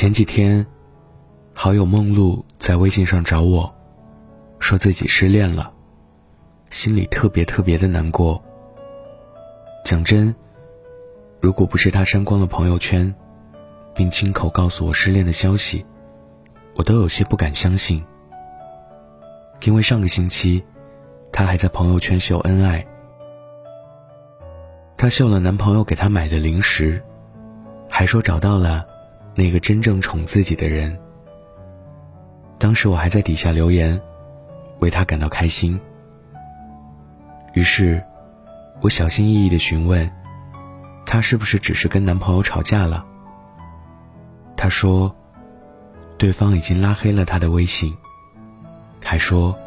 前几天，好友梦露在微信上找我，说自己失恋了，心里特别特别的难过。讲真，如果不是他删光了朋友圈，并亲口告诉我失恋的消息，我都有些不敢相信。因为上个星期，她还在朋友圈秀恩爱，她秀了男朋友给她买的零食，还说找到了那个真正宠自己的人。当时我还在底下留言，为她感到开心。于是，我小心翼翼的询问，她是不是只是跟男朋友吵架了？她说，对方已经拉黑了她的微信。还说，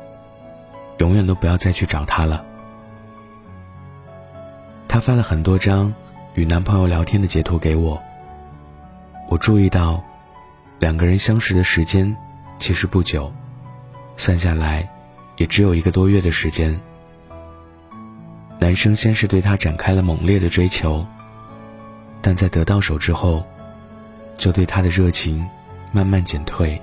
永远都不要再去找他了。她发了很多张与男朋友聊天的截图给我。我注意到，两个人相识的时间其实不久，算下来，也只有一个多月的时间。男生先是对她展开了猛烈的追求，但在得到手之后，就对她的热情慢慢减退。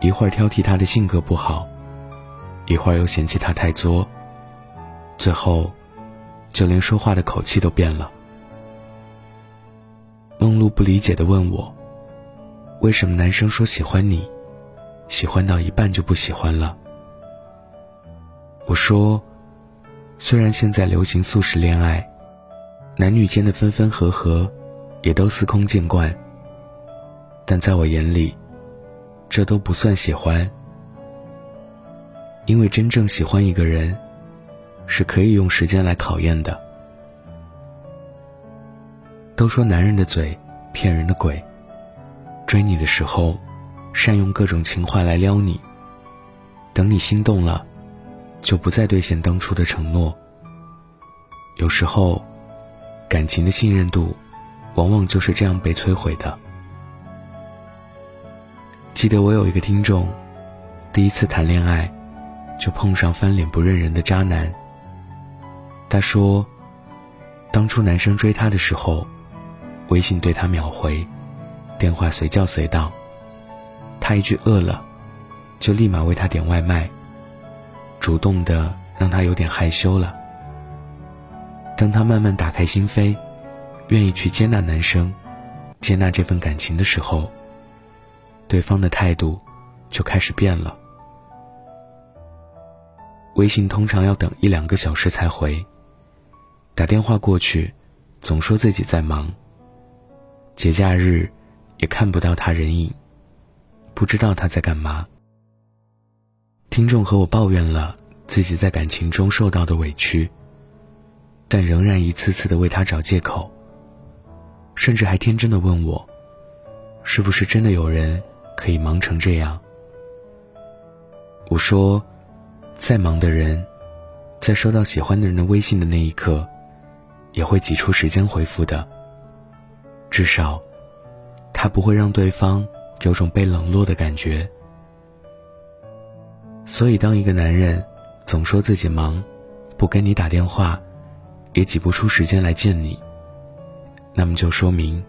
一会儿挑剔他的性格不好，一会儿又嫌弃他太作，最后，就连说话的口气都变了。梦露不理解的问我：“为什么男生说喜欢你，喜欢到一半就不喜欢了？”我说：“虽然现在流行速食恋爱，男女间的分分合合，也都司空见惯，但在我眼里。”这都不算喜欢，因为真正喜欢一个人，是可以用时间来考验的。都说男人的嘴骗人的鬼，追你的时候，善用各种情话来撩你，等你心动了，就不再兑现当初的承诺。有时候，感情的信任度，往往就是这样被摧毁的。记得我有一个听众，第一次谈恋爱，就碰上翻脸不认人的渣男。他说，当初男生追她的时候，微信对他秒回，电话随叫随到，他一句饿了，就立马为他点外卖，主动的让他有点害羞了。当他慢慢打开心扉，愿意去接纳男生，接纳这份感情的时候。对方的态度就开始变了。微信通常要等一两个小时才回，打电话过去，总说自己在忙。节假日也看不到他人影，不知道他在干嘛。听众和我抱怨了自己在感情中受到的委屈，但仍然一次次的为他找借口，甚至还天真的问我，是不是真的有人？可以忙成这样，我说，再忙的人，在收到喜欢的人的微信的那一刻，也会挤出时间回复的。至少，他不会让对方有种被冷落的感觉。所以，当一个男人总说自己忙，不跟你打电话，也挤不出时间来见你，那么就说明，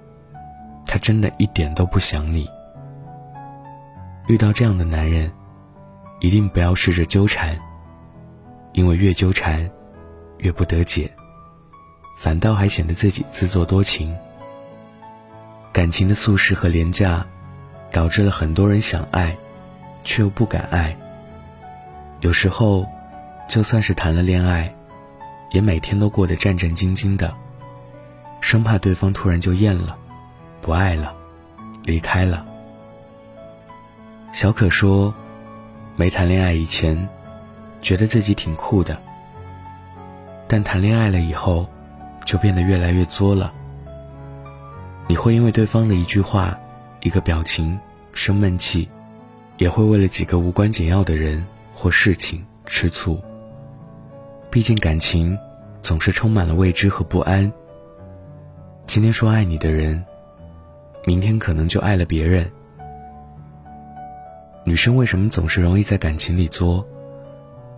他真的一点都不想你。遇到这样的男人，一定不要试着纠缠，因为越纠缠，越不得解，反倒还显得自己自作多情。感情的速食和廉价，导致了很多人想爱，却又不敢爱。有时候，就算是谈了恋爱，也每天都过得战战兢兢的，生怕对方突然就厌了，不爱了，离开了。小可说：“没谈恋爱以前，觉得自己挺酷的。但谈恋爱了以后，就变得越来越作了。你会因为对方的一句话、一个表情生闷气，也会为了几个无关紧要的人或事情吃醋。毕竟感情总是充满了未知和不安。今天说爱你的人，明天可能就爱了别人。”女生为什么总是容易在感情里作？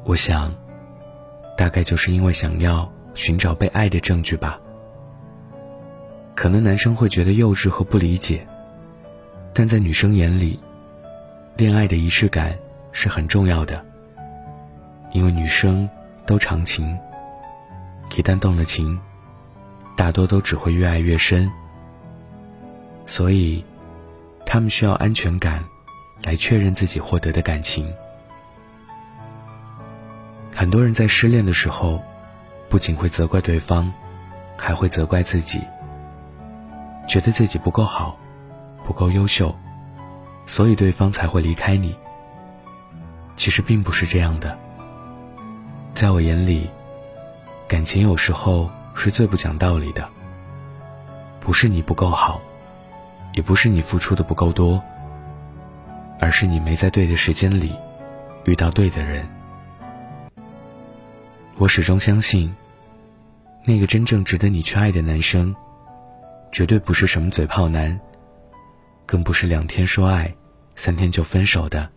我想，大概就是因为想要寻找被爱的证据吧。可能男生会觉得幼稚和不理解，但在女生眼里，恋爱的仪式感是很重要的，因为女生都长情，一旦动了情，大多都只会越爱越深，所以，他们需要安全感，来确认自己获得的感情。很多人在失恋的时候，不仅会责怪对方，还会责怪自己，觉得自己不够好，不够优秀，所以对方才会离开你。其实并不是这样的，在我眼里，感情有时候是最不讲道理的。不是你不够好，也不是你付出的不够多，而是你没在对的时间里遇到对的人。我始终相信，那个真正值得你去爱的男生，绝对不是什么嘴炮男，更不是两天说爱，三天就分手的。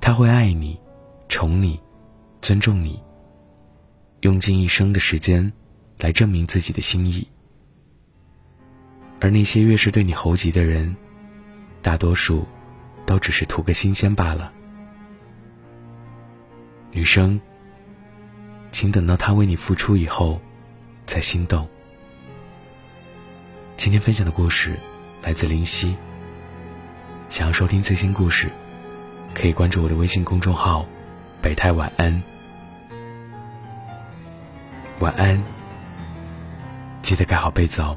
他会爱你，宠你，尊重你，用尽一生的时间来证明自己的心意。而那些越是对你猴急的人，大多数都只是图个新鲜罢了。女生。请等到他为你付出以后，再心动。今天分享的故事来自林夕。想要收听最新故事，可以关注我的微信公众号“北太晚安”。晚安，记得盖好被子哦。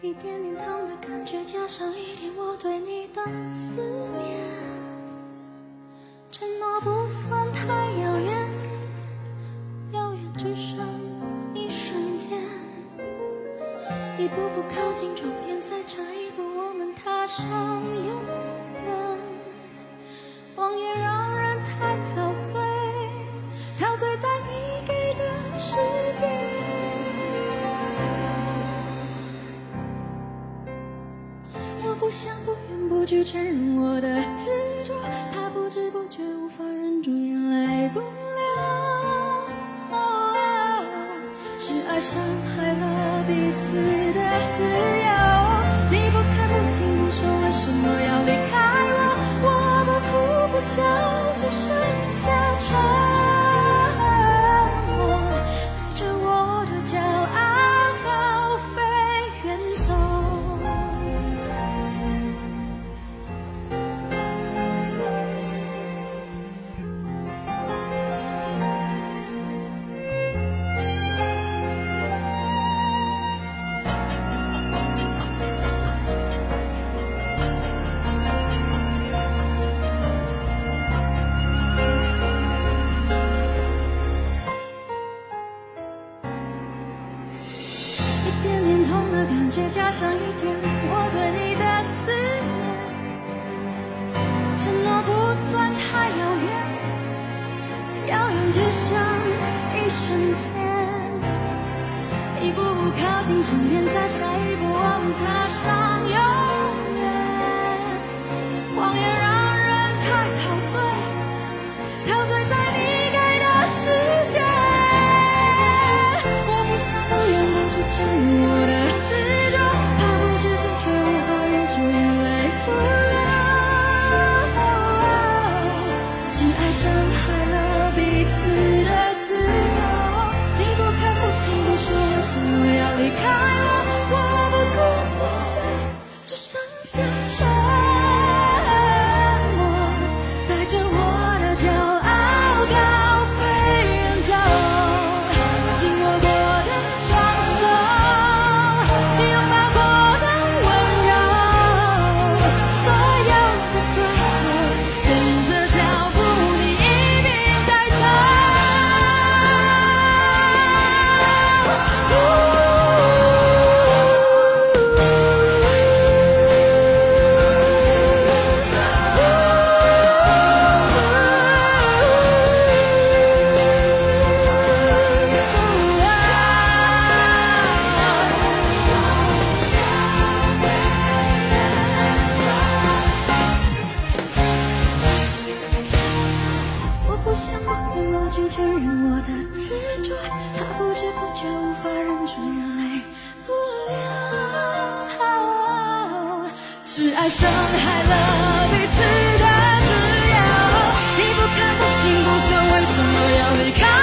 一点点痛的感觉，加上一点我对你的思念，承诺不算太遥远。遥远只剩一步步靠近终点，再差一步，我们踏上永远。谎言让人太陶醉，陶醉在你给的世界。我不想不言不去承认我的执着，怕不知不觉无法忍住眼泪不流。是爱伤害了彼此的感觉加上一点我对你的思念，承诺不算太遥远，遥远只剩一瞬间，一步步靠近终点，再下一步我们踏上永是爱伤害了彼此的自由。你不看不听不说，为什么要离开？